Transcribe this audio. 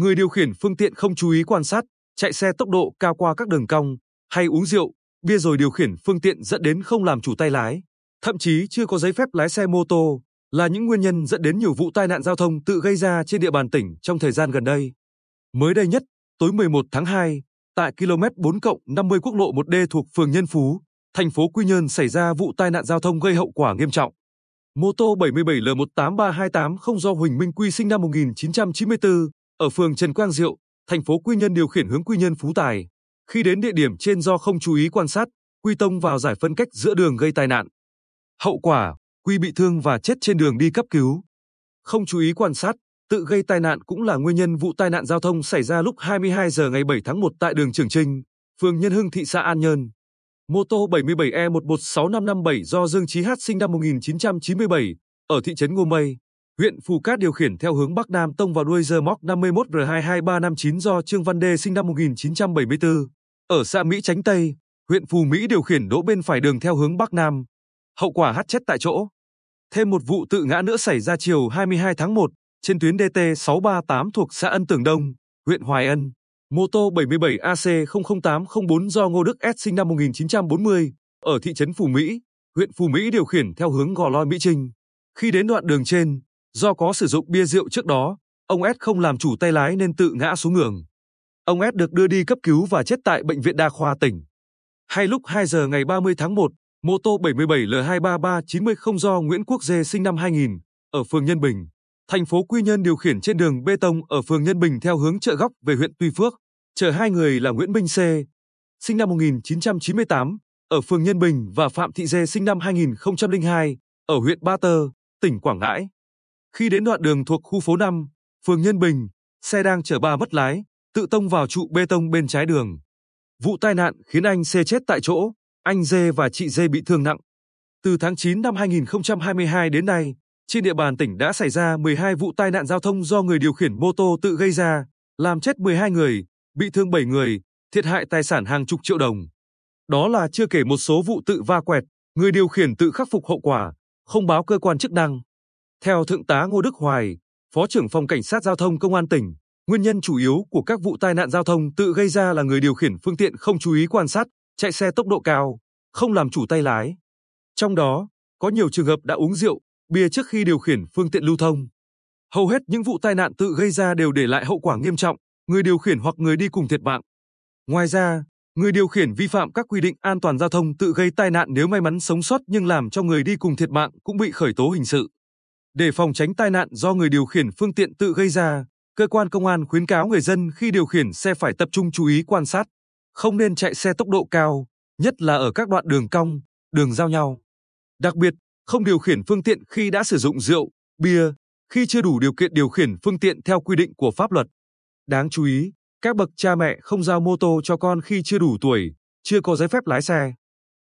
người điều khiển phương tiện không chú ý quan sát, chạy xe tốc độ cao qua các đường cong, hay uống rượu, bia rồi điều khiển phương tiện dẫn đến không làm chủ tay lái, thậm chí chưa có giấy phép lái xe mô tô, là những nguyên nhân dẫn đến nhiều vụ tai nạn giao thông tự gây ra trên địa bàn tỉnh trong thời gian gần đây. Mới đây nhất, tối 11 tháng 2, tại km 4 50 quốc lộ 1D thuộc phường Nhân Phú, thành phố Quy Nhơn xảy ra vụ tai nạn giao thông gây hậu quả nghiêm trọng. Mô tô 77L18328 không do Huỳnh Minh Quy sinh năm 1994 ở phường Trần Quang Diệu, thành phố Quy Nhơn điều khiển hướng Quy Nhơn Phú Tài. Khi đến địa điểm trên do không chú ý quan sát, Quy tông vào giải phân cách giữa đường gây tai nạn. Hậu quả, Quy bị thương và chết trên đường đi cấp cứu. Không chú ý quan sát, tự gây tai nạn cũng là nguyên nhân vụ tai nạn giao thông xảy ra lúc 22 giờ ngày 7 tháng 1 tại đường Trường Trinh, phường Nhân Hưng thị xã An Nhơn. Mô tô 77E116557 do Dương Chí Hát sinh năm 1997 ở thị trấn Ngô Mây, huyện Phù Cát điều khiển theo hướng Bắc Nam tông vào đuôi dơ móc 51 R22359 do Trương Văn Đê sinh năm 1974 ở xã Mỹ Chánh Tây, huyện Phù Mỹ điều khiển đỗ bên phải đường theo hướng Bắc Nam. Hậu quả hát chết tại chỗ. Thêm một vụ tự ngã nữa xảy ra chiều 22 tháng 1 trên tuyến DT 638 thuộc xã Ân Tường Đông, huyện Hoài Ân. Mô tô 77 AC00804 do Ngô Đức S sinh năm 1940 ở thị trấn Phù Mỹ, huyện Phù Mỹ điều khiển theo hướng Gò Loi Mỹ Trinh. Khi đến đoạn đường trên, do có sử dụng bia rượu trước đó, ông S không làm chủ tay lái nên tự ngã xuống đường. Ông S được đưa đi cấp cứu và chết tại bệnh viện đa khoa tỉnh. Hay lúc 2 giờ ngày 30 tháng 1, mô tô 77 L23390 do Nguyễn Quốc Dê sinh năm 2000 ở phường Nhân Bình, thành phố Quy Nhơn điều khiển trên đường bê tông ở phường Nhân Bình theo hướng chợ góc về huyện Tuy Phước, chở hai người là Nguyễn Minh C, sinh năm 1998, ở phường Nhân Bình và Phạm Thị Dê sinh năm 2002, ở huyện Ba Tơ, tỉnh Quảng Ngãi. Khi đến đoạn đường thuộc khu phố 5, phường Nhân Bình, xe đang chở ba mất lái, tự tông vào trụ bê tông bên trái đường. Vụ tai nạn khiến anh C chết tại chỗ, anh Dê và chị Dê bị thương nặng. Từ tháng 9 năm 2022 đến nay, trên địa bàn tỉnh đã xảy ra 12 vụ tai nạn giao thông do người điều khiển mô tô tự gây ra, làm chết 12 người, bị thương 7 người, thiệt hại tài sản hàng chục triệu đồng. Đó là chưa kể một số vụ tự va quẹt, người điều khiển tự khắc phục hậu quả, không báo cơ quan chức năng. Theo Thượng tá Ngô Đức Hoài, Phó trưởng phòng Cảnh sát Giao thông Công an tỉnh, nguyên nhân chủ yếu của các vụ tai nạn giao thông tự gây ra là người điều khiển phương tiện không chú ý quan sát, chạy xe tốc độ cao, không làm chủ tay lái. Trong đó, có nhiều trường hợp đã uống rượu, bia trước khi điều khiển phương tiện lưu thông. Hầu hết những vụ tai nạn tự gây ra đều để lại hậu quả nghiêm trọng, người điều khiển hoặc người đi cùng thiệt mạng. Ngoài ra, người điều khiển vi phạm các quy định an toàn giao thông tự gây tai nạn nếu may mắn sống sót nhưng làm cho người đi cùng thiệt mạng cũng bị khởi tố hình sự. Để phòng tránh tai nạn do người điều khiển phương tiện tự gây ra, cơ quan công an khuyến cáo người dân khi điều khiển xe phải tập trung chú ý quan sát, không nên chạy xe tốc độ cao, nhất là ở các đoạn đường cong, đường giao nhau. Đặc biệt, không điều khiển phương tiện khi đã sử dụng rượu, bia, khi chưa đủ điều kiện điều khiển phương tiện theo quy định của pháp luật. Đáng chú ý, các bậc cha mẹ không giao mô tô cho con khi chưa đủ tuổi, chưa có giấy phép lái xe.